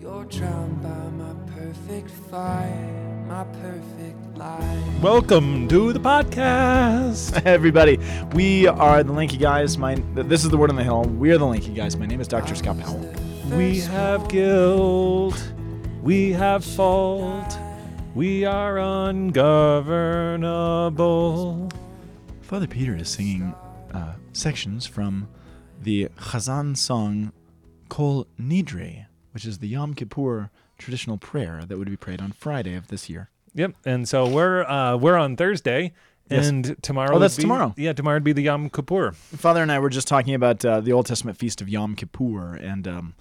You're drowned by my perfect fire, my perfect life. Welcome to the podcast. everybody. We are the Lanky Guys. My this is the word on the hill. We are the Lanky Guys. My name is Dr. Scott Powell. We have guilt. We have fault. We are ungovernable. Father Peter is singing uh, sections from the Chazan song Kol Nidre, which is the Yom Kippur traditional prayer that would be prayed on Friday of this year. Yep. And so we're uh, we're on Thursday, Yes. and tomorrow. Oh, that's be- tomorrow. Yeah, tomorrow would be the Yom Kippur. Father and I were just talking about uh, the Old Testament feast of Yom Kippur, and um,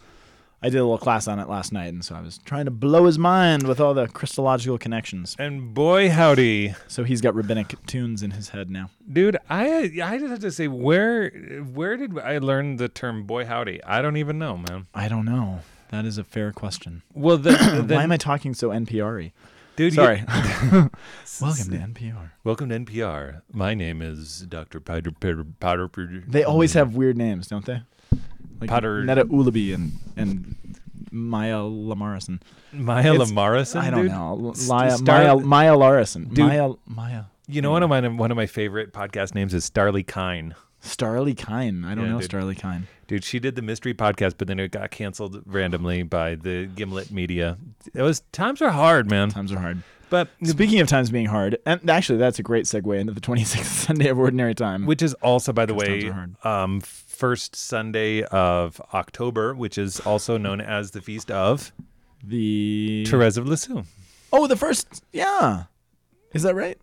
I did a little class on it last night, and so I was trying to blow his mind with all the Christological connections. And boy, howdy, So he's got rabbinic tunes in his head now. dude! I I just have to say, where where did I learn the term boy howdy? I don't even know, man. I don't know. That is a fair question. Well, the, the, Why am I talking so NPR-y? dude? you- Sorry. Welcome to NPR. Welcome to NPR. My name is Dr. Powder Powder Powder. They always have weird names, don't they? Like Potter- Neda Ulaby and and Maya Lamarison. Maya It's- Lamarison. I don't dude? know. S- Maya, Star- Maya Maya Larison. Dude. Maya Maya You know one of my one of my favorite podcast names is Starlee Kine. Starlee Kine. I don't Yeah, know dude. Starlee Kine. Dude, she did the mystery podcast, but then it got canceled randomly by the Gimlet Media. It was times are hard, man. Times are hard. But Speaking of times being hard, and actually that's a great segue into the 26th Sunday of Ordinary Time. which is also, by the way, um, first Sunday of October, which is also known as the feast of the Therese of Lisieux. Oh, the first. Yeah. Is that right?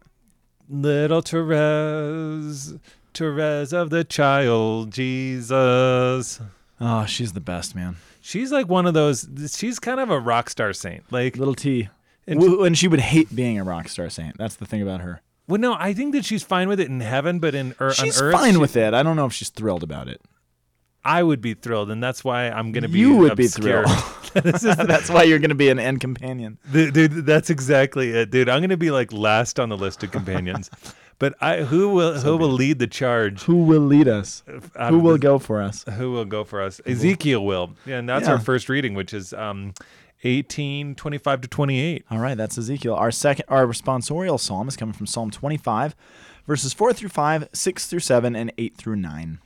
Little Therese, Therese of the Child Jesus. Oh, she's the best, man. She's like one of those. She's kind of a rock star saint. Like, Little T. And- and she would hate being a rock star saint. That's the thing about her. well, no, I think that she's fine with it in heaven, but in ear- She's on earth, She's fine she- with it. I don't know if she's thrilled about it. I would be thrilled, and that's why I'm gonna be. You would be thrilled. Is That's why you're going to be an end companion. dude, dude, that's exactly it, dude. I'm gonna be like last on the list of companions. But I, who will who will lead the charge? Who will lead us? out Who will this- go for us? Who will go for us? Ezekiel will. Yeah, and that's Yeah. our first reading, which is um, 18, 25 to 28. All right, that's Ezekiel. Our second, our responsorial psalm is coming from Psalm 25, verses 4 through 5, 6 through 7, and 8 through 9.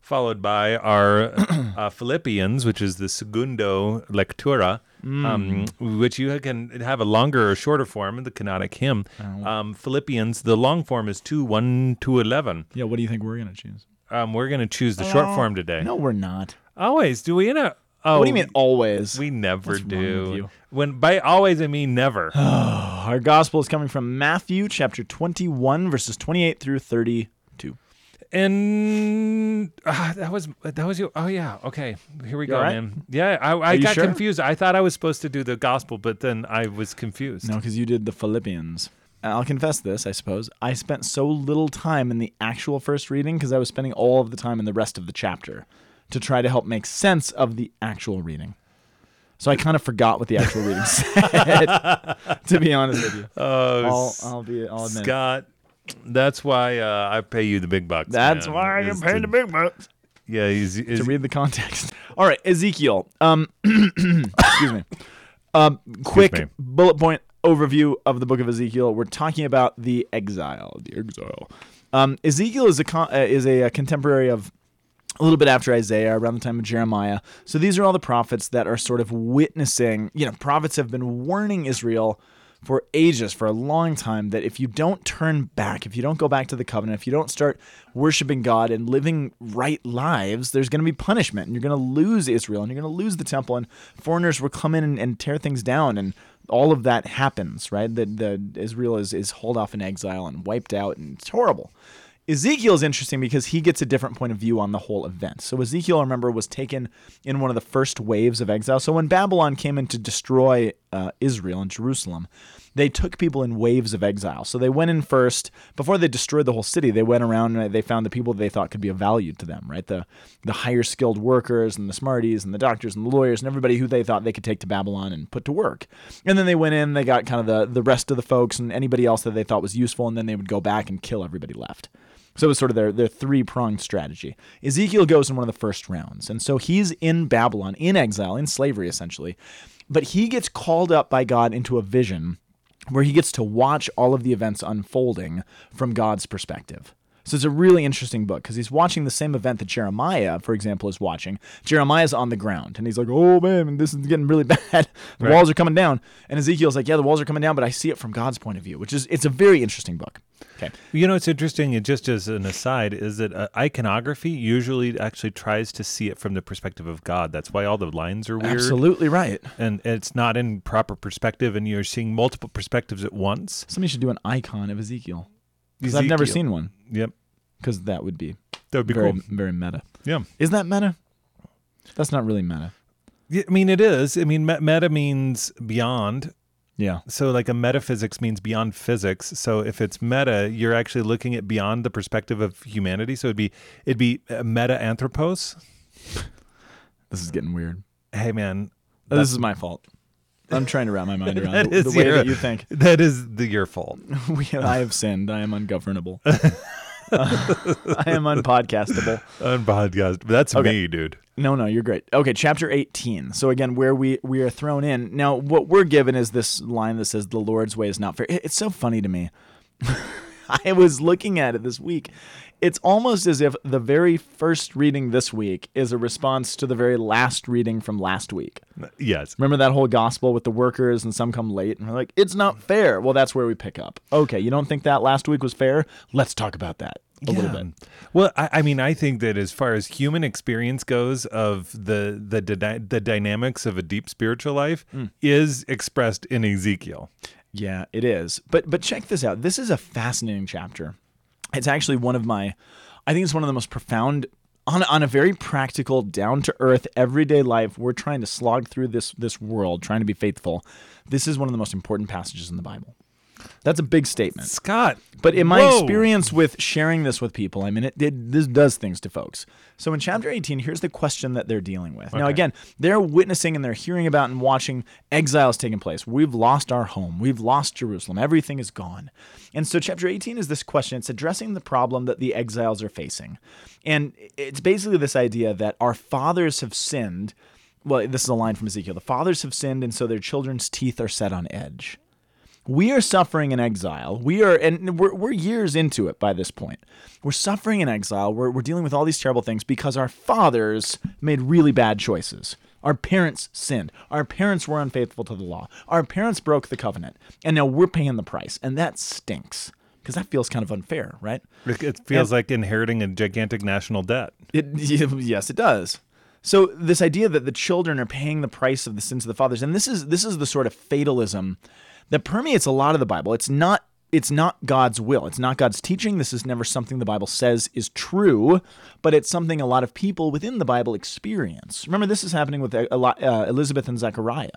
Followed by our uh, Philippians, which is the Segundo Lectura, um, which you can have a longer or shorter form, the kenotic hymn. Um, Philippians, the long form is 2 1 to 11. Yeah, what do you think we're going to choose? Um, we're going to choose the short form today. No, we're not. Always. Do we in a. Oh, What do you mean always? We never What's wrong with do. you? When by always I mean never. Our gospel is coming from Matthew chapter 21, verses 28 through 32. And ah, that was that was you. Oh yeah. Okay. Here we You go, right? man. Yeah. I, I got sure? confused. I thought I was supposed to do the gospel, but then I was confused. No, because you did the Philippians. I'll confess this, I suppose. I spent so little time in the actual first reading because I was spending all of the time in the rest of the chapter to try to help make sense of the actual reading. So I kind of forgot what the actual reading said, to be honest with you. Oh, I'll, I'll be, I'll admit. Scott. That's why uh, I pay you the big bucks. That's man, why I is get paid to- the big bucks. Yeah, he's, to read the context. All right, Ezekiel. Um, excuse me. Um, quick me. bullet point overview of the book of Ezekiel. We're talking about the exile. The exile. Um, Ezekiel is a con- uh, is a, uh contemporary of a little bit after Isaiah, around the time of Jeremiah. So these are all the prophets that are sort of witnessing. You know, prophets have been warning Israel for ages, for a long time, that if you don't turn back, if you don't go back to the covenant, if you don't start worshiping God and living right lives, there's going to be punishment, and you're going to lose Israel, and you're going to lose the temple, and foreigners will come in and, and tear things down, and all of that happens, right? That the Israel is is hauled off in exile and wiped out, and it's horrible. Ezekiel is interesting because he gets a different point of view on the whole event. So Ezekiel, remember, was taken in one of the first waves of exile. So when Babylon came in to destroy uh, Israel and Jerusalem, they took people in waves of exile. So they went in first before they destroyed the whole city. They went around and they found the people they thought could be of value to them, right? The the higher skilled workers and the smarties and the doctors and the lawyers and everybody who they thought they could take to Babylon and put to work. And then they went in, they got kind of the the rest of the folks and anybody else that they thought was useful, and then they would go back and kill everybody left. So it was sort of their, their three pronged strategy. Ezekiel goes in one of the first rounds. And so he's in Babylon, in exile, in slavery, essentially. But he gets called up by God into a vision where he gets to watch all of the events unfolding from God's perspective. So it's a really interesting book because he's watching the same event that Jeremiah, for example, is watching. Jeremiah's on the ground and he's like, "Oh man, this is getting really bad. The Right. walls are coming down." And Ezekiel's like, "Yeah, the walls are coming down, but I see it from God's point of view," which is it's a very interesting book. Okay. You know, it's interesting. Just as an aside, is that uh, iconography usually actually tries to see it from the perspective of God. That's why all the lines are weird. Absolutely right. and it's not in proper perspective, and you're seeing multiple perspectives at once. Somebody should do an icon of Ezekiel because I've never seen one Yep, because that would be that would be very cool. very meta. Yeah. Isn't that meta? That's not really meta. Yeah, I mean, it is. I mean, meta means beyond. Yeah. So, like a metaphysics means beyond physics. So, if it's meta, you're actually looking at beyond the perspective of humanity. So, it'd be it'd be uh, meta anthropos. This is getting weird. Hey, man, Oh, this is my fault. I'm trying to wrap my mind around the, the way your- that you think. that is the your fault. we, I have sinned. I am ungovernable. I am unpodcastable. On podcast, that's Okay. me, dude. No, no, you're great. Okay, chapter 18. So again, where we we are thrown in. Now, what we're given is this line that says the Lord's way is not fair. It- It's so funny to me. I was looking at it this week. It's almost as if the very first reading this week is a response to the very last reading from last week. Yes. Remember that whole gospel with the workers and some come late and we're like, it's not fair. Well, that's where we pick up. Okay, you don't think that last week was fair? Let's talk about that a little bit. Well, I, I mean, I think that as far as human experience goes, of the the the dynamics of a deep spiritual life Hmm. is expressed in Ezekiel. Yeah, it is. But but check this out. This is a fascinating chapter. It's actually one of my I think it's one of the most profound on on a very practical, down to earth, everyday life. We're trying to slog through this this world, trying to be faithful. This is one of the most important passages in the Bible. That's a big statement. Scott, But in my whoa. experience with sharing this with people, I mean, it, it this does things to folks. So in chapter 18, here's the question that they're dealing with. Now, again, they're witnessing and they're hearing about and watching exiles taking place. We've lost our home. We've lost Jerusalem. Everything is gone. And so chapter 18 is this question. It's addressing the problem that the exiles are facing. And it's basically this idea that our fathers have sinned. Well, this is a line from Ezekiel. The fathers have sinned, and so their children's teeth are set on edge we are suffering in exile. We are, and we're, we're years into it by this point. We're suffering in exile. We're, we're dealing with all these terrible things because our fathers made really bad choices. Our parents sinned. Our parents were unfaithful to the law. Our parents broke the covenant. And now we're paying the price. And that stinks because that feels kind of unfair, right? It feels like inheriting a gigantic national debt. It, yes, it does. So this idea that the children are paying the price of the sins of the fathers, and this is this is the sort of fatalism that permeates a lot of the Bible. It's not it's not God's will. It's not God's teaching. This is never something the Bible says is true, but it's something a lot of people within the Bible experience. Remember, this is happening with a lot, uh, Elizabeth and Zechariah.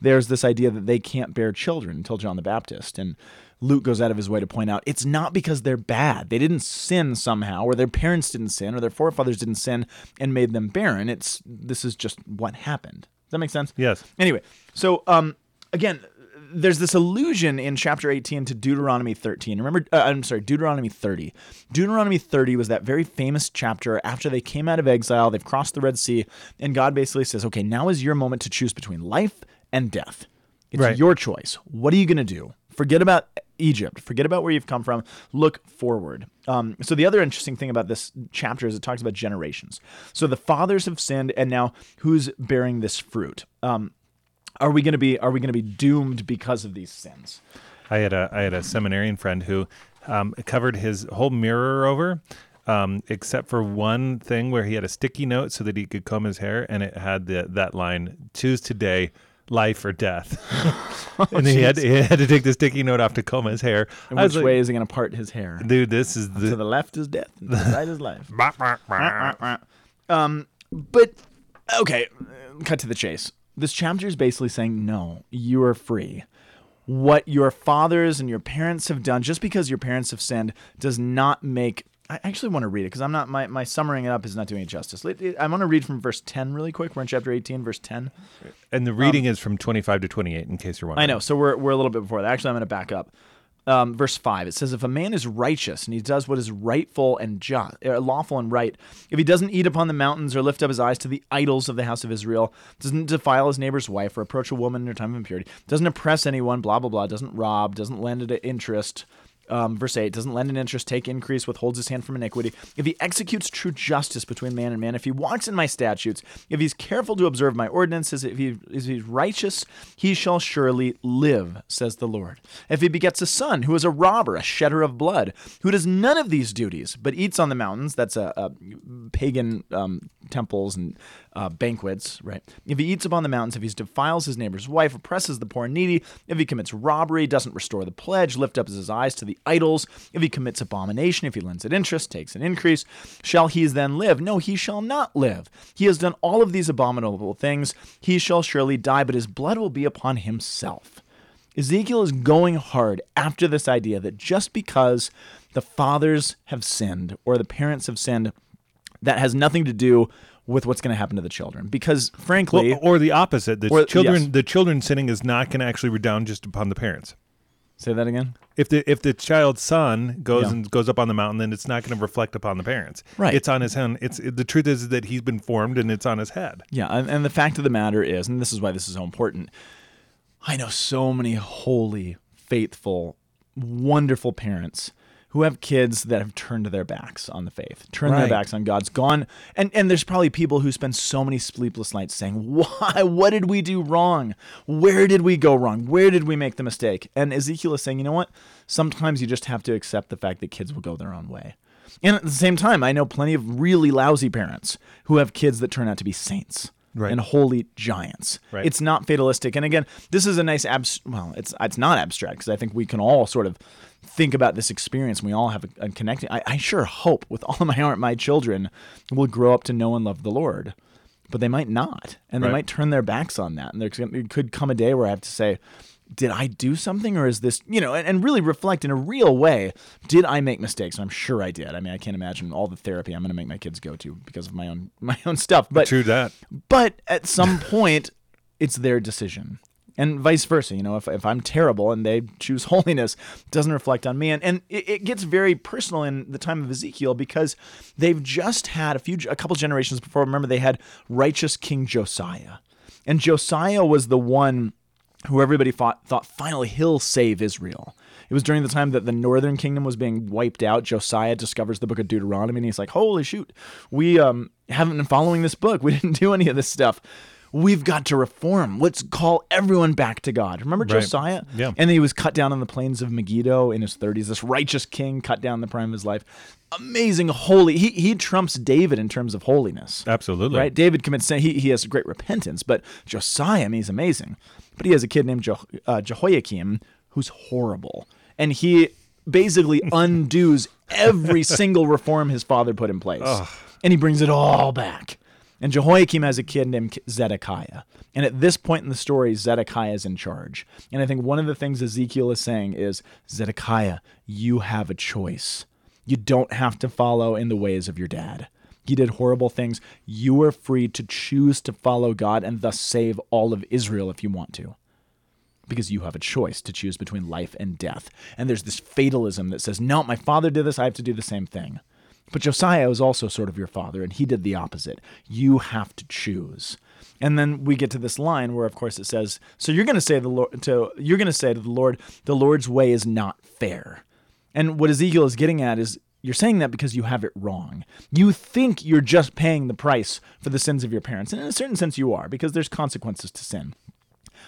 There's this idea that they can't bear children until John the Baptist, and Luke goes out of his way to point out it's not because they're bad. They didn't sin somehow, or their parents didn't sin, or their forefathers didn't sin and made them barren. It's this is just what happened. Does that make sense? Yes. Anyway, so um, again, there's this allusion in chapter 18 to Deuteronomy 13. Remember, uh, I'm sorry, Deuteronomy 30. Deuteronomy 30 was that very famous chapter after they came out of exile, they've crossed the Red Sea, and God basically says, okay, now is your moment to choose between life and death. It's Right. your choice. What are you going to do? Forget about Egypt. Forget about where you've come from. Look forward. Um, so the other interesting thing about this chapter is it talks about generations. So the fathers have sinned, and now who's bearing this fruit? Um, are we going to be are we going to be doomed because of these sins? I had a I had a seminarian friend who um, covered his whole mirror over, um, except for one thing where he had a sticky note so that he could comb his hair, and it had the that line: "Choose today, life or death." and he had he had to take the sticky note off to comb his hair. In which like, way is he going to part his hair? dude? This is to the. the left is death, to the right is life. Um, but okay, cut to the chase. This chapter is basically saying, no, you are free. What your fathers and your parents have done, just because your parents have sinned, does not make. I actually want to read it because I'm not my, my summaring it up is not doing it justice. I want to read from verse 10 really quick. We're in chapter 18, verse 10. And the reading um, is from twenty five to twenty eight, in case you're wondering. I know. So we're, we're a little bit before that. Actually, I'm going to back up. Um, verse 5, it says, If a man is righteous and he does what is rightful and just, uh, lawful and right, if he doesn't eat upon the mountains or lift up his eyes to the idols of the house of Israel, doesn't defile his neighbor's wife or approach a woman in her time of impurity, doesn't oppress anyone, blah, blah, blah, doesn't rob, doesn't lend at interest, um, verse 8 doesn't lend an interest, take increase, withholds his hand from iniquity. If he executes true justice between man and man, if he walks in my statutes, if he's careful to observe my ordinances, if, he, if he's righteous, he shall surely live, says the Lord. If he begets a son who is a robber, a shedder of blood, who does none of these duties, but eats on the mountains, that's a, a pagan um, temples and uh, banquets, right? If he eats upon the mountains, if he defiles his neighbor's wife, oppresses the poor and needy, if he commits robbery, doesn't restore the pledge, lift up his eyes to the idols, if he commits abomination, if he lends it interest, takes an increase, shall he then live? No, he shall not live. He has done all of these abominable things. He shall surely die, but his blood will be upon himself. Ezekiel is going hard after this idea that just because the fathers have sinned or the parents have sinned, that has nothing to do with what's going to happen to the children. Because frankly, Well, or the opposite. The Or- children, yes. the children sinning is not going to actually redound just upon the parents. Say that again. If the if the child's son goes Yeah. and goes up on the mountain, then it's not going to reflect upon the parents. Right. It's on his hand. It's the truth is that he's been formed and it's on his head. Yeah, and, and the fact of the matter is, and this is why this is so important. I know so many holy, faithful, wonderful parents who have kids that have turned their backs on the faith, turned their backs on God's gone. And and there's probably people who spend so many sleepless nights saying, "Why? What did we do wrong? Where did we go wrong? Where did we make the mistake?" And Ezekiel is saying, "You know what? Sometimes you just have to accept the fact that kids will go their own way." And at the same time, I know plenty of really lousy parents who have kids that turn out to be saints Right. and holy giants. Right. It's not fatalistic. And again, this is a nice abs. Well, it's it's not abstract because I think we can all sort of think about this experience. and We all have a, a connecting. I, I sure hope with all of my heart my children will grow up to know and love the Lord, but they might not, and they Right. might turn their backs on that. And there could come a day where I have to say. Did I do something, or is this, you know, and, and really reflect in a real way? Did I make mistakes? I'm sure I did. I mean, I can't imagine all the therapy I'm going to make my kids go to because of my own my own stuff. But True that. but at some point, it's their decision. And vice versa, you know, if, if I'm terrible and they choose holiness, it doesn't reflect on me. And, and it, it gets very personal in the time of Ezekiel because they've just had a few, a couple generations before. Remember, they had righteous King Josiah. And Josiah was the one who everybody thought, thought finally he'll save Israel. It was during the time that the northern kingdom was being wiped out. Josiah discovers the book of Deuteronomy and he's like, holy shoot, we um, haven't been following this book. We didn't do any of this stuff. We've got to reform. Let's call everyone back to God. Remember Right. Josiah? Yeah. And then he was cut down on the plains of Megiddo in his 30s. This righteous king cut down in the prime of his life. Amazing, holy. He, he trumps David in terms of holiness. Absolutely. Right? David commits sin. He, he has great repentance, but Josiah, I mean, he's amazing. But he has a kid named uh, Jehoiakim who's horrible. And he basically undoes every single reform his father put in place. And he brings it all back. And Jehoiakim has a kid named Zedekiah. And at this point in the story, Zedekiah is in charge. And I think one of the things Ezekiel is saying is Zedekiah, you have a choice. You don't have to follow in the ways of your dad. He did horrible things. You are free to choose to follow God and thus save all of Israel if you want to. Because you have a choice to choose between life and death. And there's this fatalism that says, no, my father did this, I have to do the same thing. But Josiah was also sort of your father, and he did the opposite. You have to choose. And then we get to this line where, of course, it says, "So you're going to say the Lord to you're going to say to the Lord, the Lord's way is not fair." And what Ezekiel is getting at is you're saying that because you have it wrong. You think you're just paying the price for the sins of your parents. And in a certain sense, you are, because there's consequences to sin.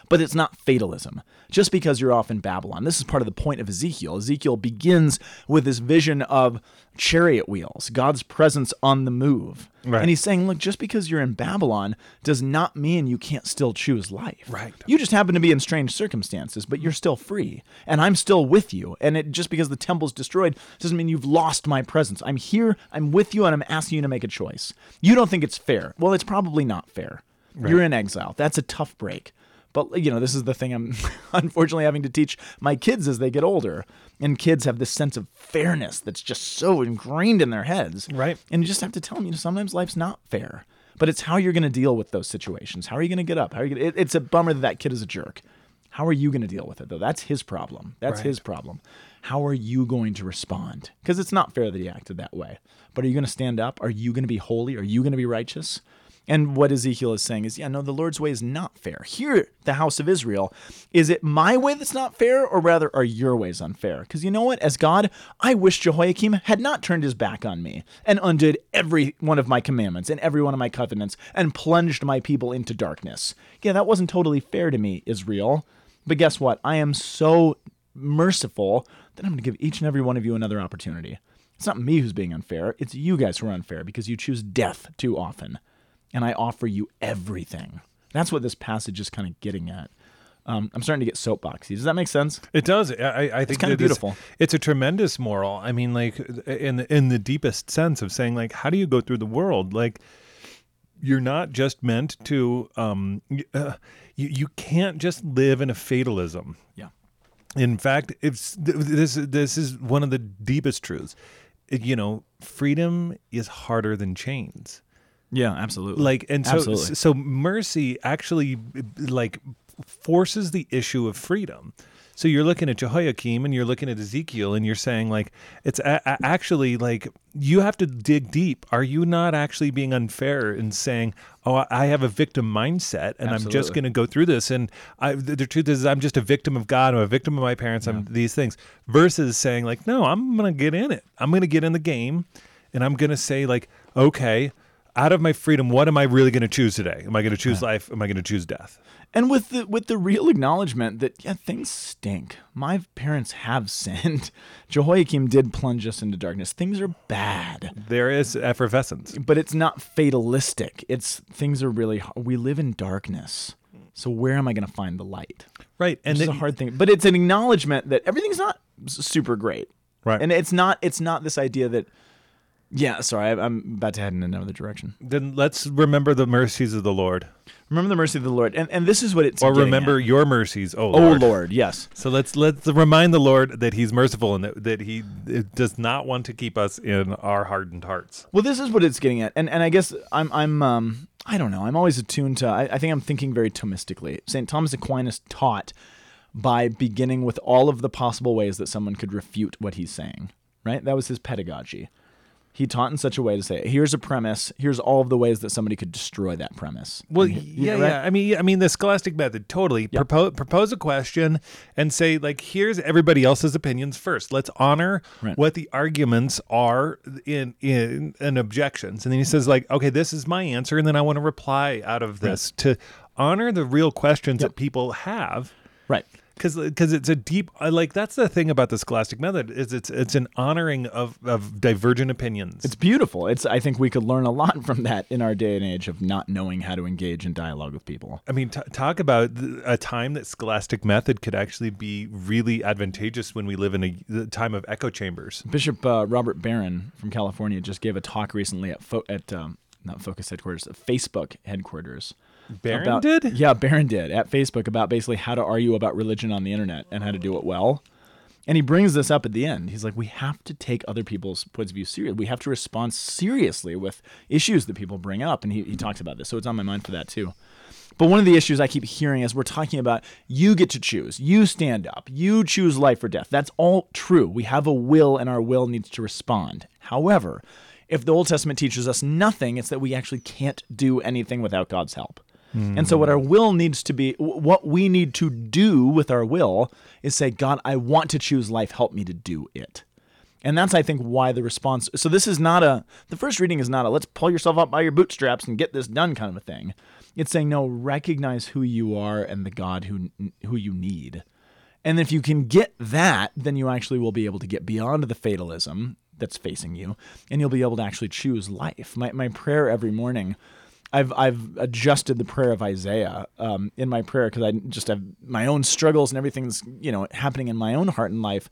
But it's not fatalism. Just because you're off in Babylon. This is part of the point of Ezekiel. Ezekiel begins with this vision of chariot wheels, God's presence on the move. Right. And he's saying, look, just because you're in Babylon does not mean you can't still choose life. Right. You just happen to be in strange circumstances, but you're still free. And I'm still with you. And it just because the temple's destroyed doesn't mean you've lost my presence. I'm here, I'm with you, and I'm asking you to make a choice. You don't think it's fair. Well, it's probably not fair. You're in exile. That's a tough break. But you know, this is the thing I'm unfortunately having to teach my kids as they get older. And kids have this sense of fairness that's just so ingrained in their heads. Right. And you just have to tell them, you know, sometimes life's not fair. But it's how you're going to deal with those situations. How are you going to get up? How are you to, it, it's a bummer that that kid is a jerk. How are you going to deal with it though? That's his problem. That's Right. his problem. How are you going to respond? Because it's not fair that he acted that way. But are you going to stand up? Are you going to be holy? Are you going to be righteous? And what Ezekiel is saying is, yeah, no, the Lord's way is not fair. Here, the house of Israel, is it my way that's not fair, or rather are your ways unfair? Because you know what? As God, I wish Jehoiakim had not turned his back on me and undid every one of my commandments and every one of my covenants and plunged my people into darkness. Yeah, that wasn't totally fair to me, Israel. But guess what? I am so merciful that I'm going to give each and every one of you another opportunity. It's not me who's being unfair, it's you guys who are unfair because you choose death too often and I offer you everything. That's what this passage is kind of getting at. Um, I'm starting to get soapboxy. Does that make sense? It does. I, I- think kinda that it's- beautiful. It's a tremendous moral. I mean, like in the, in the deepest sense of saying, like, how do you go through the world? Like, you're not just meant to. Um, uh, you you can't just live in a fatalism. Yeah. In fact, it's this this is one of the deepest truths. You know, freedom is harder than chains Yeah, absolutely. like and so Absolutely. so mercy actually like forces the issue of freedom. So you're looking at jehoiakim and you're looking at ezekiel and you're saying like it's a- a- actually like you have to dig deep. Are you not actually being unfair in saying oh i have a victim mindset and i'm just going to go through this and I, the, the truth is i'm just a victim of god. I'm a victim of my parents. I'm these things. Versus saying like no i'm going to get in it. I'm going to get in the game and i'm going to say like okay out of my freedom, what am I really going to choose today? Am I going to choose life? Am I going to choose death? and with the with the real acknowledgement that yeah, things stink. My parents have sinned. Jehoiakim did plunge us into darkness. Things are bad. There is effervescence. But it's not fatalistic. It's things are really hard. We live in darkness. So where am I going to find the light? Right. And And it's a hard thing, but it's an acknowledgement that everything's not super great. Right. And it's not it's not this idea that yeah, sorry, I, I'm about to head in another direction. then let's remember the mercies of the Lord. Remember the mercy of the Lord, and and this is what it's. Or getting remember at. your mercies, oh Lord. oh Lord. Lord, yes, So let's let's remind the Lord that He's merciful and that, that He does not want to keep us in our hardened hearts. Well, this is what it's getting at, and and I guess I'm I'm um I don't know. I'm always attuned to. I, I think I'm thinking very Thomistically. Saint Thomas Aquinas taught by beginning with all of the possible ways that someone could refute what he's saying. Right. That was his pedagogy. He taught in such a way to say, "Here's a premise. Here's all of the ways that somebody could destroy that premise." Well, he- yeah, right? yeah. I mean, I mean, the scholastic method totally propose propose a question and say like, here's everybody else's opinions first. Let's honor Right. what the arguments are in in and objections, and then he says like, okay, this is my answer, and then I want to reply out of this to honor the real questions that people have. Right. Because because it's a deep like that's the thing about the scholastic method is it's it's an honoring of, of divergent opinions. It's beautiful. It's I think we could learn a lot from that in our day and age of not knowing how to engage in dialogue with people. I mean, t- talk about a time that scholastic method could actually be really advantageous when we live in a time of echo chambers. Bishop uh, Robert Barron from California just gave a talk recently at fo- at um, not Focus headquarters, Facebook headquarters. Barron about- did? Yeah, Barron did at Facebook about basically how to argue about religion on the internet and how to do it well. And he brings this up at the end. He's like, we have to take other people's points of view seriously. We have to respond seriously with issues that people bring up. And he, he talks about this. So it's on my mind for that too. But one of the issues I keep hearing is we're talking about you get to choose. You stand up. You choose life or death. That's all true. We have a will and our will needs to respond. However, if the Old Testament teaches us nothing, it's that we actually can't do anything without God's help. And so, what our will needs to be, what we need to do with our will is say, God, I want to choose life. Help me to do it. And that's, I think, why the response. So, this is not a, the first reading is not a let's pull yourself up by your bootstraps and get this done kind of a thing. It's saying, no, recognize who you are and the God who, who you need. And if you can get that, then you actually will be able to get beyond the fatalism that's facing you, and you'll be able to actually choose life. My, my prayer every morning, I've I've adjusted the prayer of Isaiah um, in my prayer because I just have my own struggles and everything's you know happening in my own heart and life.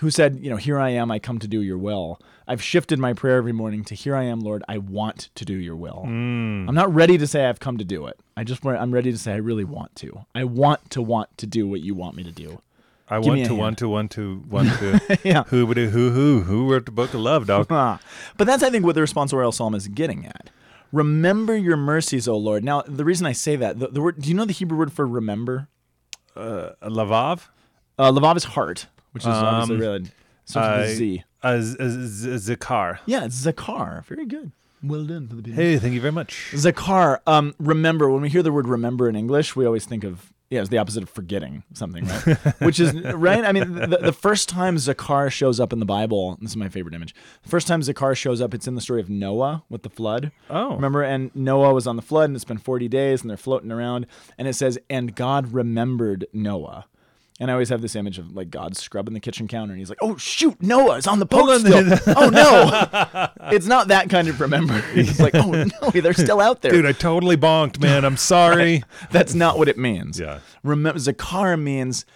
Who said, you know, here I am, I come to do your will. I've shifted my prayer every morning to here I am, Lord, I want to do your will. I'm not ready to say I've come to do it. I just want, I'm ready to say I really want to. I want to want to do what you want me to do. I Give want to, want to, want to, want to. Yeah. Who would who who who wrote the book of love, dog? But that's, I think, what the responsorial psalm is getting at. Remember your mercies, O Lord. Now, the reason I say that, the, the word, do you know the Hebrew word for remember? uh, Lavav, Uh, Lavav is heart, which is obviously Um, with a uh, Z. uh, Z- Z- Z- Zakar. Yeah, it's Zakar. Very good. Well done for the people. Hey, thank you very much. Zakar. Um, remember when we hear the word remember in English, we always think of yeah, it's the opposite of forgetting something, right? Which is right. I mean, the, the first time Zakar shows up in the Bible, this is my favorite image. The first time Zakar shows up, it's in the story of Noah with the flood. Oh. remember? And Noah was on the flood, and it's been forty days, and they're floating around, and it says, "And God remembered Noah." And I always have this image of like God scrubbing the kitchen counter, and he's like, "Oh shoot, Noah's on the on. still. oh no!" it's not that kind of remember. It's like, "Oh no, they're still out there." Dude, I totally bonked, man. I'm sorry. That's not what it means. Yeah. Remember, Zakar means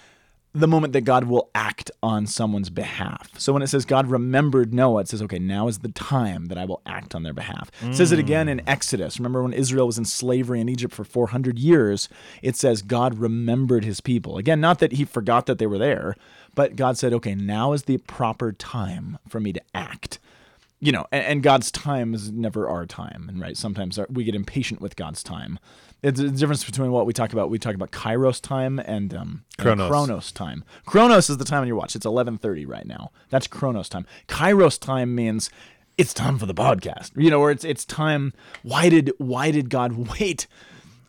the moment that God will act on someone's behalf. So when it says God remembered Noah, it says, okay, now is the time that I will act on their behalf. It says it again in Exodus. Remember when Israel was in slavery in Egypt for 400 years? It says God remembered his people. Again, not that he forgot that they were there, but God said, okay, now is the proper time for me to act you know, and, and God's time is never our time, and right. Sometimes our, we get impatient with God's time. It's the difference between what we talk about. We talk about Kairos time and um, and Chronos. Chronos time. Chronos is the time on your watch. It's eleven thirty right now. That's Chronos time. Kairos time means it's time for the podcast. You know, or it's it's time. Why did why did God wait?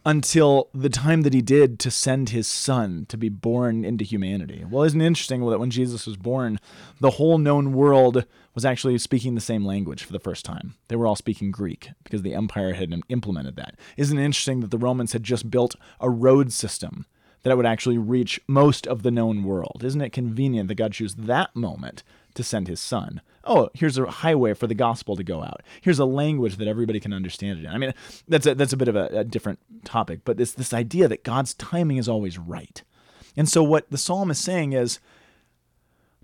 Until the time that he did to send his son to be born into humanity. Well, isn't it interesting that when Jesus was born, the whole known world was actually speaking the same language for the first time? They were all speaking Greek because the empire had implemented that. Isn't it interesting that the Romans had just built a road system that would actually reach most of the known world? Isn't it convenient that God chose that moment to send his son? Oh, here's a highway for the gospel to go out. Here's a language that everybody can understand it in. I mean, that's a, that's a bit of a, a different topic, but it's this idea that God's timing is always right. And so what the psalm is saying is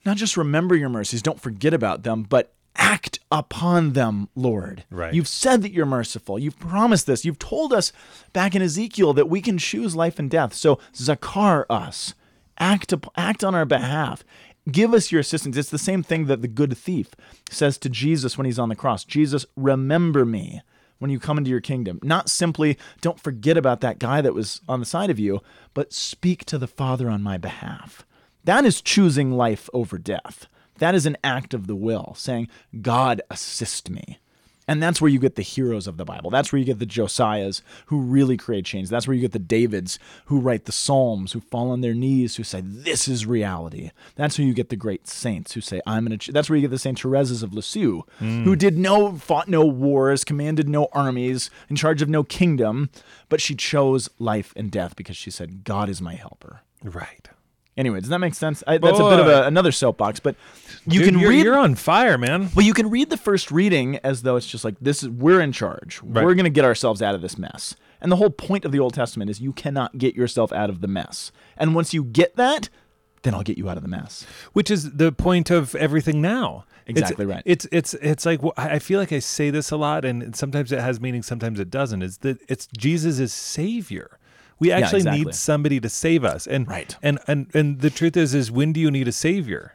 not just remember your mercies, don't forget about them, but act upon them, Lord. Right. You've said that you're merciful. You've promised this. You've told us back in Ezekiel that we can choose life and death. So zakar us. Act act on our behalf. Give us your assistance. It's the same thing that the good thief says to Jesus when he's on the cross. Jesus, remember me when you come into your kingdom. Not simply don't forget about that guy that was on the side of you, but speak to the Father on my behalf. That is choosing life over death. That is an act of the will, saying, God, assist me. And that's where you get the heroes of the Bible. That's where you get the Josiahs who really create change. That's where you get the Davids who write the Psalms, who fall on their knees, who say, This is reality. That's where you get the great saints who say, I'm going to. That's where you get the Saint Therese's of Lisieux, who mm. did no, fought no wars, commanded no armies, in charge of no kingdom, but she chose life and death because she said, God is my helper. Right. Anyway, does that make sense? I, that's a bit of a, another soapbox, but you Dude, can you're, read. You're on fire, man. well, you can read the first reading as though it's just like this is we're in charge. Right. We're going to get ourselves out of this mess. And the whole point of the Old Testament is you cannot get yourself out of the mess. And once you get that, then I'll get you out of the mess. which is the point of everything now. It's- Exactly right. It's it's it's like wh- I feel like I say this a lot, and sometimes it has meaning, sometimes it doesn't. Is that it's Jesus is Savior. We actually exactly. need somebody to save us, and Right. and and and the truth is, is when do you need a Savior?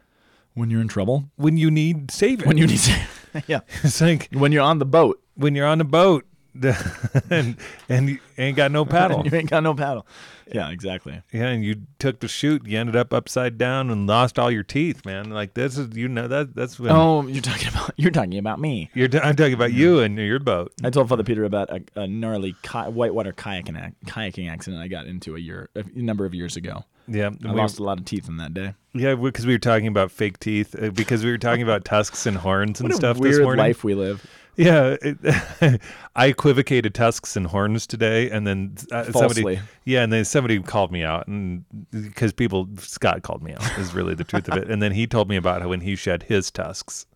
When you're in trouble, When you need Savior. when you need to, yeah, it's like when you're on the boat when you're on a boat and and you ain't got no paddle. you ain't got no paddle. Yeah, exactly. Yeah, and you took the shoot. you ended up upside down and lost all your teeth, man. Like this is you know that that's when Oh, you're talking about you're talking about me. you're I'm talking about you and your boat. I told Father Peter about a, a gnarly ki- whitewater kayaking ac- kayaking accident I got into a year a number of years ago. Yeah, I we- lost a lot of teeth in that day. Yeah, because we were talking about fake teeth, uh, because we were talking about tusks and horns and stuff weird this morning. life we live. Yeah, it, I equivocated tusks and horns today, and then uh, Falsely. somebody, yeah, and then somebody called me out, and because people, Scott called me out is really the truth of it, and then he told me about how when he shed his tusks.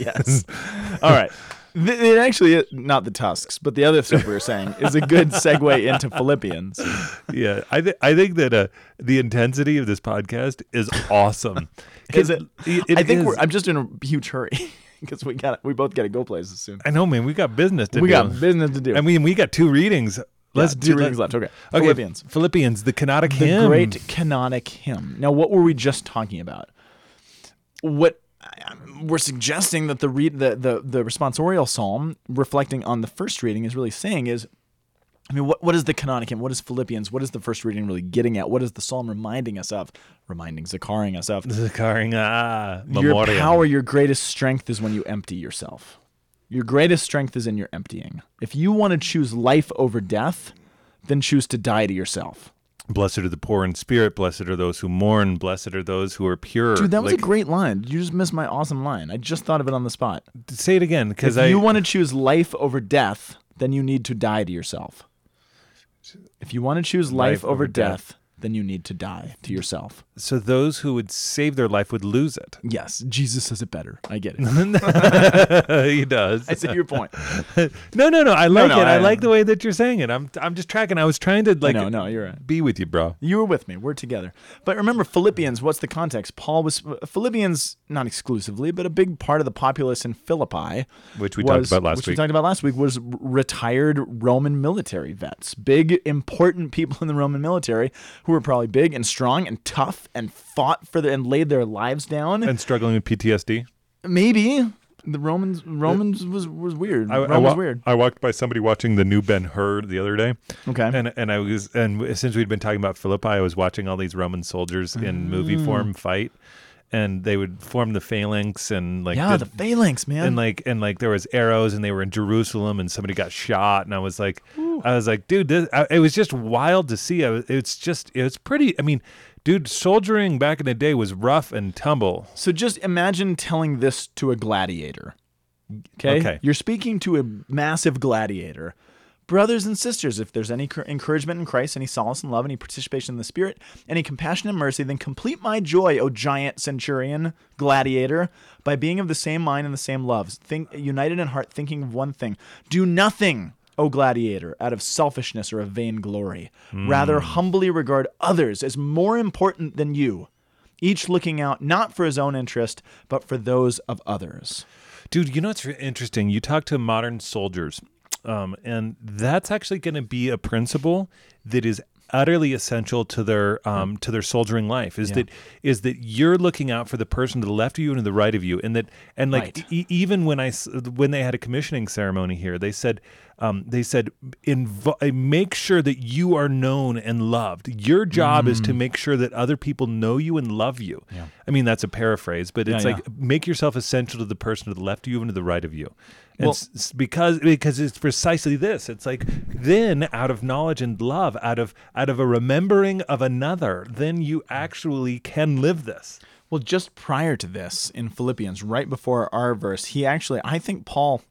Yes. All right. It actually not the tusks, but the other stuff we were saying is a good segue into Philippians. Yeah, I think I think that uh, the intensity of this podcast is awesome. Is it? it I think is. we're. I'm just in a huge hurry because we got we both got to go places soon. I know, man. We got business to do. We do. got business to do. I mean, we got two readings. Let's Yeah, do two let- readings left. Okay. Okay, Philippians. Philippians, the kenotic the hymn. great kenotic hymn. Now, what were we just talking about? What we're suggesting that the read the, the the responsorial psalm reflecting on the first reading is really saying is I mean, what, what is the Canonicum? What is Philippians? What is the first reading really getting at? What is the psalm reminding us of? Reminding, Zakaring us of. Zakaring, ah, Your memoriam. power, your greatest strength is when you empty yourself. Your greatest strength is in your emptying. If you want to choose life over death, then choose to die to yourself. Blessed are the poor in spirit. Blessed are those who mourn. Blessed are those who are pure. Dude, that was Like, a great line. You just missed my awesome line. I just thought of it on the spot. Say it again, because If I. you want to choose life over death, then you need to die to yourself. If you want to choose life, Life over over death, death. Then you need to die to yourself. so those who would save their life would lose it. Yes, Jesus says it better. I get it. he does. I see your point. no, no, no. I like no, it. I, I- like the way that you're saying it. I'm, I'm just tracking. I was trying to like no, no, you're right. be with you, bro. You were with me. We're together. But remember, Philippians, what's the context? Paul was, Philippians, not exclusively, but a big part of the populace in Philippi. Which we talked about last which we week. talked about last week was retired Roman military vets. Big, important people in the Roman military who were probably big and strong and tough and fought for the, and laid their lives down. And struggling with PTSD. Maybe. The Romans Romans was, was weird. I, Rome I, wa- weird. I walked by somebody watching the new Ben Hur the other day. Okay. And and I was and since we'd been talking about Philippi, I was watching all these Roman soldiers in movie Mm. form fight, and they would form the phalanx and like yeah, the phalanx, man. and like and like there was arrows and they were in Jerusalem and somebody got shot and I was like I was like dude this, I, it was just wild to see I was, it's just it's pretty I mean dude soldiering back in the day was rough and tumble So just imagine telling this to a gladiator. Okay? Okay. You're speaking to a massive gladiator. Brothers and sisters, if there's any encouragement in Christ, any solace in love, any participation in the Spirit, any compassion and mercy, then complete my joy, O giant centurion, gladiator, by being of the same mind and the same loves, think, united in heart, thinking of one thing. Do nothing, O gladiator, out of selfishness or of vain glory. Rather, humbly regard others as more important than you each looking out not for his own interest, but for those of others. Dude, you know what's re- interesting? You talk to modern soldiers, um, and that's actually going to be a principle that is utterly essential to their um, to their soldiering life. Is that is that you're looking out for the person to the left of you and to the right of you, and that and like Right. e- even when I when they had a commissioning ceremony here, they said um, they said inv- uh, make sure that you are known and loved. Your job is Mm. to make sure that other people know you and love you. I mean that's a paraphrase, but it's Yeah, like make yourself essential to the person to the left of you and to the right of you. And Well- s- s- because because it's precisely this. It's like then out of knowledge and love, out of out of a remembering of another, then you actually can live this. Well, just prior to this in Philippians, right before our verse, he actually, I think Paul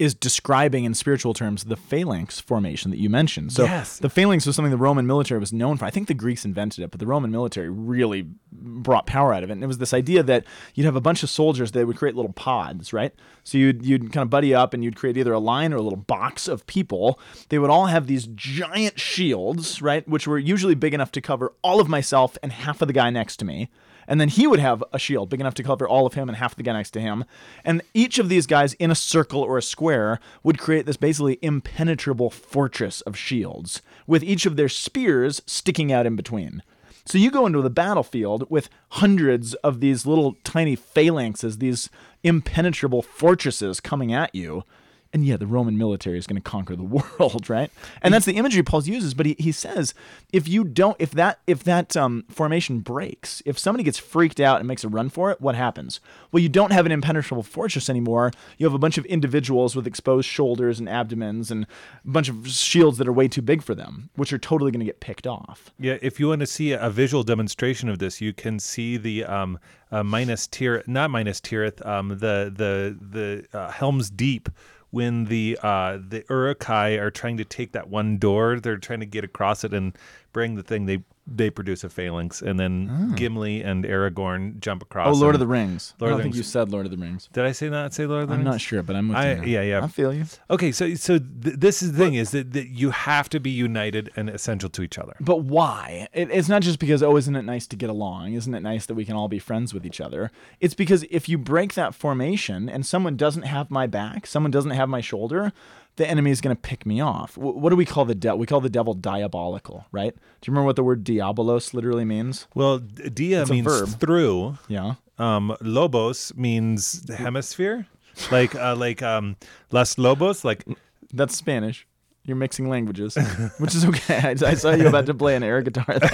is describing in spiritual terms the phalanx formation that you mentioned. So Yes. the phalanx was something the Roman military was known for. I think the Greeks invented it, but the Roman military really brought power out of it. And it was this idea that you'd have a bunch of soldiers that would create little pods, right? So you'd you'd kind of buddy up and you'd create either a line or a little box of people. They would all have these giant shields, right, which were usually big enough to cover all of myself and half of the guy next to me. And then he would have a shield big enough to cover all of him and half the guy next to him. And each of these guys in a circle or a square would create this basically impenetrable fortress of shields, with each of their spears sticking out in between. So you go into the battlefield with hundreds of these little tiny phalanxes, these impenetrable fortresses coming at you. And yeah, the Roman military is going to conquer the world, right? And that's the imagery Paul uses. But he, he says, if you don't, if that if that um, formation breaks, if somebody gets freaked out and makes a run for it, what happens? Well, you don't have an impenetrable fortress anymore. You have a bunch of individuals with exposed shoulders and abdomens and a bunch of shields that are way too big for them, which are totally going to get picked off. Yeah, if you want to see a visual demonstration of this, you can see the um, uh, minus tier, not Minas Tirith, um, the the the uh, Helm's Deep when the uh, the Uruk-hai are trying to take that one door, they're trying to get across it and bring the thing. They they produce a phalanx, and then hmm. Gimli and Aragorn jump across. Oh, Lord of the Rings. Lord I don't think you said Lord of the Rings. Did I say not say Lord of the I'm Rings? not sure, but I'm with I- you. now. yeah, yeah. I feel you. Okay, so so th- this is the thing is that, that you have to be united and essential to each other. But why? It, it's not just because, oh, isn't it nice to get along? Isn't it nice that we can all be friends with each other? It's because if you break that formation and someone doesn't have my back, someone doesn't have my shoulder, the enemy is going to pick me off. Wh- what do we call the devil? We call the devil diabolical, right? Do you remember what the word diabolos literally means? Well, dia a means through. Yeah. Um, lobos means hemisphere, like uh, like um, las lobos, like That's Spanish. You're mixing languages, which is okay. I, I saw you about to play an air guitar.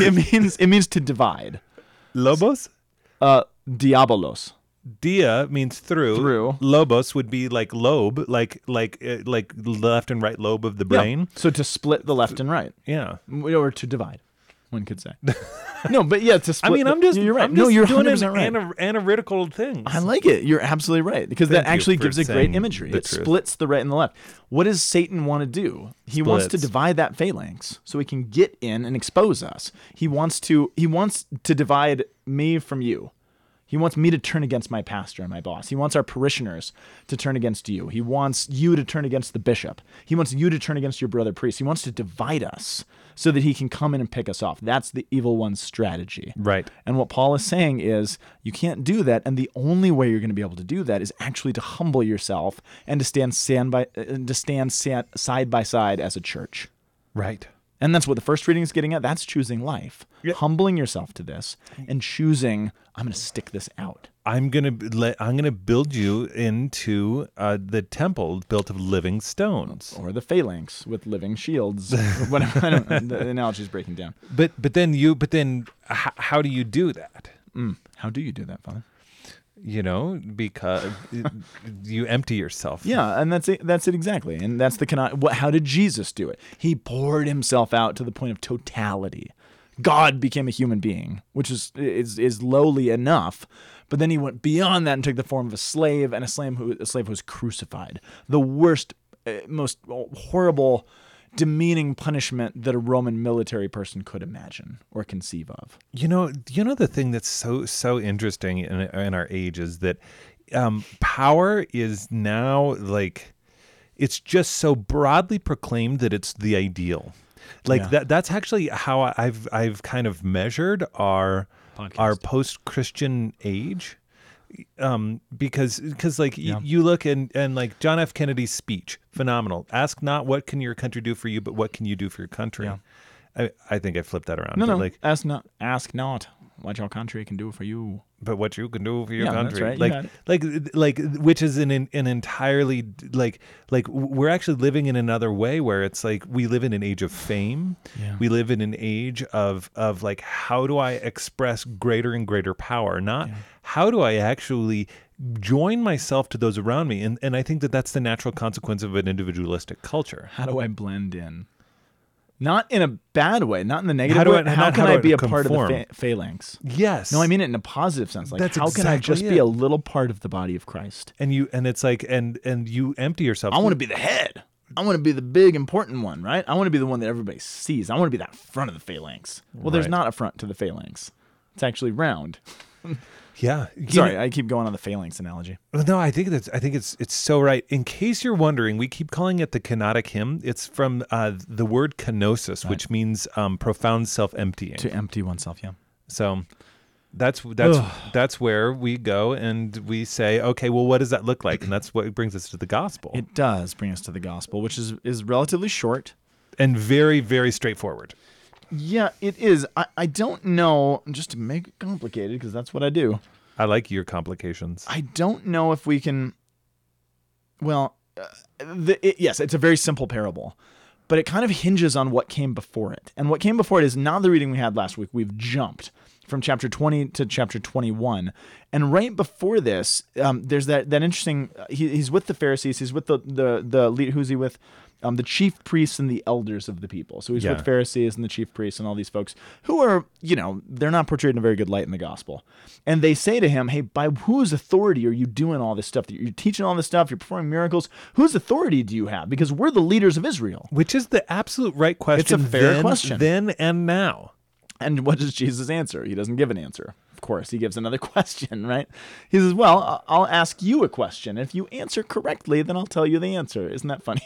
It means it means to divide. Lobos? Uh, diabolos. Dia means through. Through. Lobos would be like lobe, like like uh, like left and right lobe of the brain. Yeah. So to split the left and right, Yeah. or to divide, one could say. no, but yeah, to split. I split. mean, the- I'm just You're right. I'm no, just you're doing 100 an right. ana- analytical things. I like it. You're absolutely right because that Thank you actually for gives a great saying imagery. the It truth. splits the right and the left. What does Satan want to do? He wants to Splits. divide that phalanx so he can get in and expose us. He wants to he wants to divide me from you. He wants me to turn against my pastor and my boss. He wants our parishioners to turn against you. He wants you to turn against the bishop. He wants you to turn against your brother priest. He wants to divide us so that he can come in and pick us off. That's the evil one's strategy. Right. And what Paul is saying is you can't do that, and the only way you're going to be able to do that is actually to humble yourself and to stand stand by uh, to stand side by side as a church. Right. And that's what the first reading is getting at. That's choosing life, Yep. humbling yourself to this, and choosing I'm going to stick this out. I'm gonna let I'm gonna build you into uh, the temple built of living stones. Or the phalanx with living shields. Whatever. I don't, the analogy's breaking down. But but then you but then h- how do you do that? Mm. How do you do that, Father? You know, because you empty yourself. Yeah, and that's it. That's it exactly. And that's the kenotic. What? How did Jesus do it? He poured himself out to the point of totality. God became a human being, which is is is lowly enough. But then he went beyond that and took the form of a slave, and a slave who a slave who was crucified. The worst, uh, most horrible, demeaning punishment that a Roman military person could imagine or conceive of. You know, you know the thing that's so so interesting in in our age is that um, power is now like it's just so broadly proclaimed that it's the ideal. Like Yeah. that that's actually how I- I've I've kind of measured our Podcast. our post-Christian age. Um, because because like y- you look and and like John F. Kennedy's speech, phenomenal. Ask not what can your country do for you, but what can you do for your country. Yeah. I, I think I flipped that around. No, no. like ask not. Ask not what your country can do for you. But what you can do for your Yeah, country. right, like it. like like which is an an entirely like like we're actually living in another way where it's like we live in an age of fame. Yeah. we live in an age of of like how do i express greater and greater power? Not how do i actually join myself to those around me? And and i think that that's the natural consequence of an individualistic culture. How do I blend in? Not in a bad way, not in the negative How do way. I- how not can how I be I a part of the phalanx? yes No, I mean it in a positive sense. Like, That's how can I exactly just be a little part of the body of Christ? and you and it's like and and you empty yourself I want to be the head. I want to be the big important one, right? I want to be the one that everybody sees. I want to be that front of the phalanx. Well, there's not a front to the phalanx. It's actually round. yeah Sorry, know- I keep going on the phalanx analogy. No, I think that's I think it's it's so right. In case you're wondering, we keep calling it the kenotic hymn. It's from uh, the word kenosis, which means um, profound self-emptying. To empty oneself, yeah. So that's that's that's where we go and we say, okay, well, what does that look like? And that's what brings us to the gospel, It does bring us to the gospel, which is is relatively short. and very very straightforward. Yeah, it is. I, I don't know, just to make it complicated, because that's what I do. I like your complications. I don't know if we can. Well, uh, the, it, yes, it's a very simple parable, but it kind of hinges on what came before it. And what came before it is not the reading we had last week. We've jumped from chapter 20 to chapter 21. And right before this, um, there's that, that interesting. Uh, he, he's with the Pharisees, he's with the, the, the lead, who's he with? Um, the chief priests and the elders of the people. So he's Yeah. with Pharisees and the chief priests and all these folks who are, you know, they're not portrayed in a very good light in the gospel. And they say to him, Hey, by whose authority are you doing all this stuff? You're teaching all this stuff, you're performing miracles. Whose authority do you have? Because we're the leaders of Israel. Which is the absolute right question. It's a fair then, question. Then and now. And what does Jesus answer? He doesn't give an answer. Of course, he gives another question, right? He says, Well, I'll ask you a question. If you answer correctly, then I'll tell you the answer. Isn't that funny?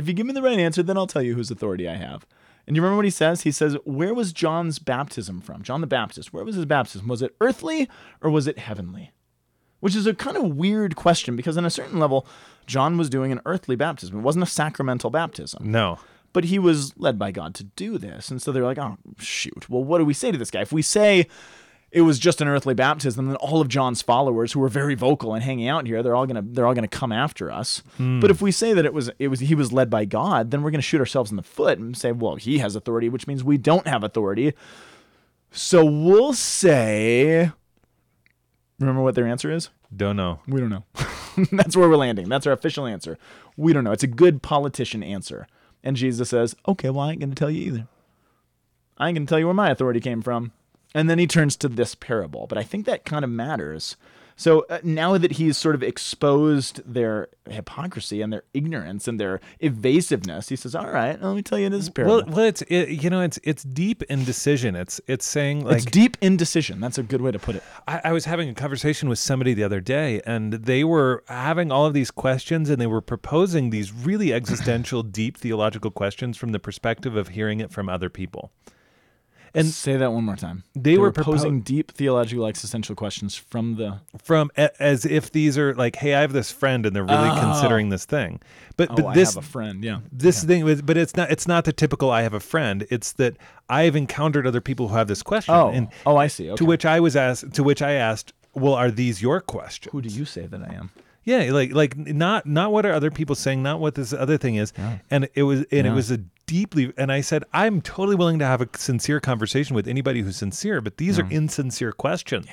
If you give me the right answer, then I'll tell you whose authority I have. And you remember what he says? He says, Where was John's baptism from? John the Baptist, where was his baptism? Was it earthly or was it heavenly? Which is a kind of weird question because, on a certain level, John was doing an earthly baptism. It wasn't a sacramental baptism No. but he was led by God to do this. And so they're like, oh, shoot. Well, what do we say to this guy? If we say, it was just an earthly baptism, then all of John's followers who were very vocal and hanging out here, they're all gonna they're all gonna come after us. Hmm. But if we say that it was it was he was led by God, then we're gonna shoot ourselves in the foot and say, well, he has authority, which means we don't have authority. So we'll say. Remember what their answer is? Don't know. We don't know. That's where we're landing. That's our official answer. We don't know. It's a good politician answer. And Jesus says, okay, well, I ain't going to tell you either. I ain't going to tell you where my authority came from. And then he turns to this parable. But I think that kind of matters. So uh, now that he's sort of exposed their hypocrisy and their ignorance and their evasiveness, he says, all right, let me tell you this parable. Well, well, it's it, you know, it's it's deep indecision. It's it's saying like it's deep indecision. That's a good way to put it. I, I was having a conversation with somebody the other day, and they were having all of these questions, and they were proposing these really existential, deep theological questions from the perspective of hearing it from other people. And Say that one more time. They were posing deep theological existential questions from the from as if these are like, hey, I have this friend, and they're really oh. considering this thing. But oh, but I this have a friend. Yeah. this thing was, but it's not it's not the typical I have a friend. It's that I've encountered other people who have this question. Oh. and oh, I see. Okay. to which I was asked, to which I asked, well, are these your questions? Who do you say that I am? Yeah, like like not not what are other people saying, not what this other thing is. And it was and it was a deeply and I said I'm totally willing to have a sincere conversation with anybody who's sincere, but these are insincere questions.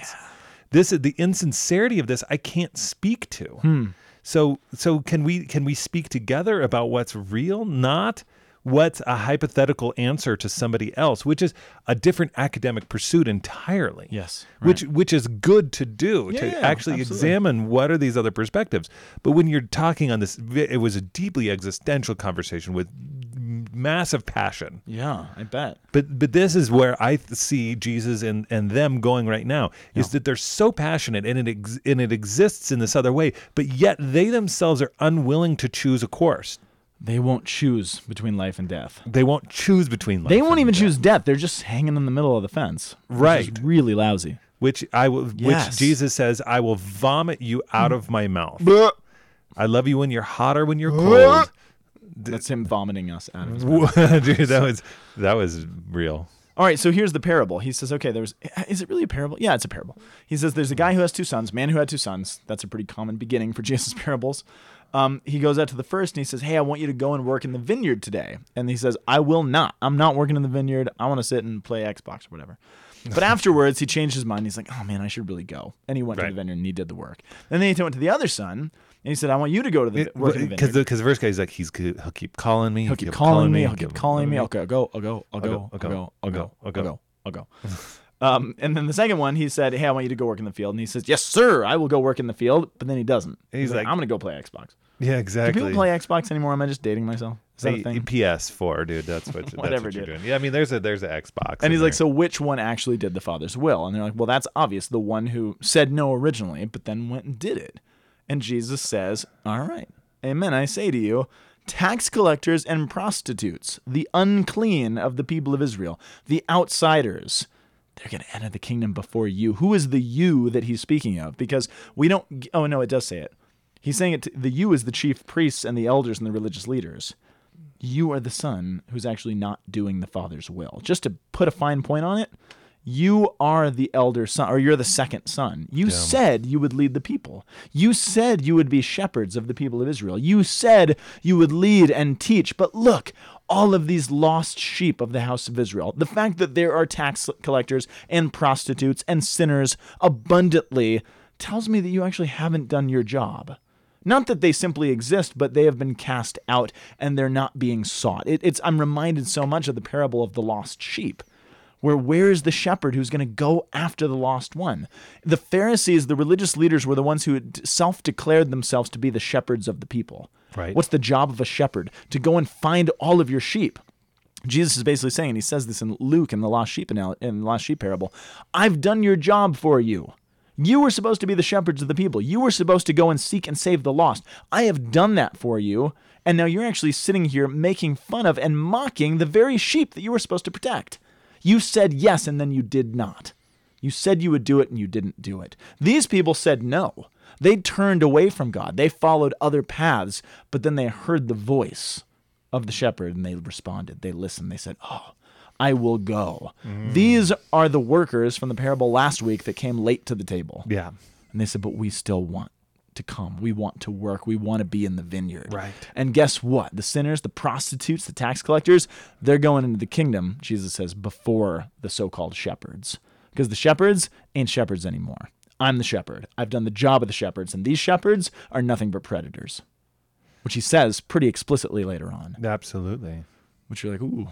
This is the insincerity of this I can't speak to. Hmm. So so can we can we speak together about what's real, not what's a hypothetical answer to somebody else, which is a different academic pursuit entirely Yes, which which is good to do Yeah, to yeah, actually absolutely. examine what are these other perspectives. But when you're talking on this, it was a deeply existential conversation with massive passion. Yeah, I bet. But but this is where I see Jesus and and them going right now is that they're so passionate and it ex- and it exists in this other way, but yet they themselves are unwilling to choose a course. They won't choose between life and death. They won't choose between life They won't even death. choose death. They're just hanging in the middle of the fence. Right. really lousy. which I will Yes. which Jesus says I will vomit you out of my mouth. I love you when you're hot or when you're cold. That's him vomiting us out of his mouth. Dude, that was that was real. All right, so here's the parable. He says, okay, there's is it really a parable? Yeah, it's a parable. He says there's a guy who has two sons, man who had two sons. That's a pretty common beginning for Jesus' parables. Um, he goes out to the first and he says, Hey, I want you to go and work in the vineyard today. And he says, I will not. I'm not working in the vineyard. I want to sit and play Xbox or whatever. But afterwards, he changed his mind. He's like, Oh man, I should really go. And he went to the vineyard and he did the work. And then he went to the other son and he said, I want you to go to the work in the Because the, first guy's like he's he'll keep calling me. He'll keep calling me. He'll keep calling me. I'll I'll go. I'll go. I'll go. I'll go. I'll go. I'll go. I'll I'll go. I'll go. Um, and then the second one, he said, "Hey, I want you to go work in the field." And he says, "Yes, sir. I will go work in the field." But then he doesn't. He's like- "I'm going to go play Xbox." Yeah, exactly. Do people play Xbox anymore? Am I just dating myself? Is that a thing? PS4, dude. That's what that's Whatever, what you're dude. doing. Yeah, I mean, there's a there's an Xbox. And he's like, "So which one actually did the Father's will?" And they're like, "Well, that's obvious. The one who said no originally, but then went and did it." And Jesus says, "All right, Amen. I say to you." Tax collectors and prostitutes, the unclean of the people of Israel, the outsiders, they're going to enter the kingdom before you. Who is the you that he's speaking of? Because we don't. Oh no, it does say it. He's saying it. To, the you is the chief priests and the elders and the religious leaders. You are the son who's actually not doing the father's will. Just to put a fine point on it, you are the elder son, or you're the second son. You said you would lead the people. You said you would be shepherds of the people of Israel. You said you would lead and teach. But look, all of these lost sheep of the house of Israel, the fact that there are tax collectors and prostitutes and sinners abundantly tells me that you actually haven't done your job. Not that they simply exist, but they have been cast out and they're not being sought. It, it's I'm reminded so much of the parable of the lost sheep, where where is the shepherd who's going to go after the lost one? The Pharisees, the religious leaders, were the ones who had self-declared themselves to be the shepherds of the people. Right. What's the job of a shepherd? To go and find all of your sheep. Jesus is basically saying, he says this in Luke in the lost sheep in the lost sheep parable. I've done your job for you. You were supposed to be the shepherds of the people. You were supposed to go and seek and save the lost. I have done that for you. And now you're actually sitting here making fun of and mocking the very sheep that you were supposed to protect. You said yes, and then you did not. You said you would do it, and you didn't do it. These people said no. They turned away from God. They followed other paths, but then they heard the voice of the shepherd and they responded. They listened. They said, Oh, I will go. Mm. These are the workers from the parable last week that came late to the table. Yeah. And they said, But we still want to come. We want to work. We want to be in the vineyard. Right. And guess what? The sinners, the prostitutes, the tax collectors, they're going into the kingdom, Jesus says, before the so called shepherds. Because the shepherds ain't shepherds anymore. I'm the shepherd. I've done the job of the shepherds, and these shepherds are nothing but predators. Which he says pretty explicitly later on. Absolutely. Which you're like, ooh.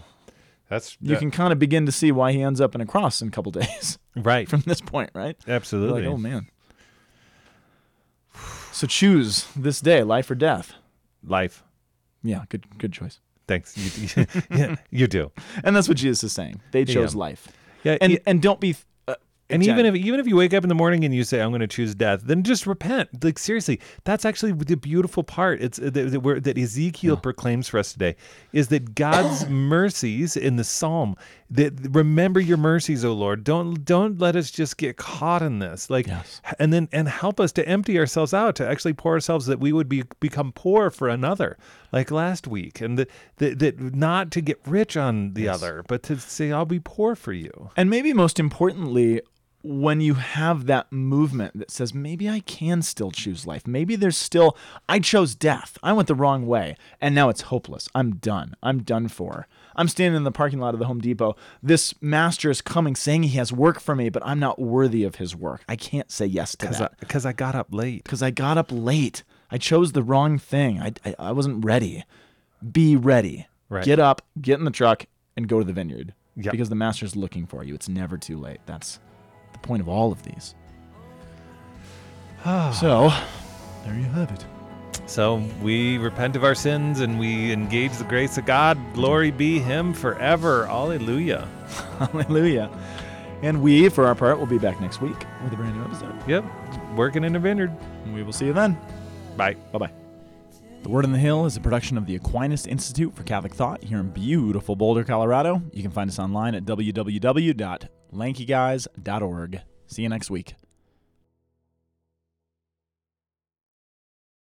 That's You can kind of begin to see why he ends up in a cross in a couple days right. from this point, right? You're Absolutely. like, oh man. So choose this day, life or death. Life. Yeah, good good choice. Thanks. You, yeah, you do. And that's what Jesus is saying. They chose Yeah. life. Yeah. And y- and don't be uh, and Jack, even if even if you wake up in the morning and you say I'm going to choose death, then just repent. Like seriously, that's actually the beautiful part. It's uh, that, that, that Ezekiel proclaims for us today is that God's mercies in the Psalm. That remember your mercies, O Lord. Don't don't let us just get caught in this. Like, Yes. and then and help us to empty ourselves out to actually pour ourselves that we would be become poor for another, like last week, and that that, that not to get rich on the other, but to say I'll be poor for you. and maybe most importantly, when you have that movement that says maybe I can still choose life. Maybe there's still I chose death. I went the wrong way, and now it's hopeless. I'm done. I'm done for. I'm standing in the parking lot of the Home Depot. This master is coming saying he has work for me, but I'm not worthy of his work. I can't say yes to Because that. I, 'cause I got up late. because I got up late. I chose the wrong thing. I, I, I wasn't ready. Be ready. Right. Get up, get in the truck, and go to the vineyard. Yep. Because the master's looking for you. It's never too late. That's the point of all of these. so, there you have it. So we repent of our sins and we engage the grace of God. Glory be Him forever. Hallelujah. Hallelujah. And we, for our part, will be back next week with a brand new episode. Yep. Working in a vineyard. We will see you then. Bye. Bye bye. The Word on the Hill is a production of the Aquinas Institute for Catholic Thought here in beautiful Boulder, Colorado. You can find us online at www.lankyguys.org. See you next week.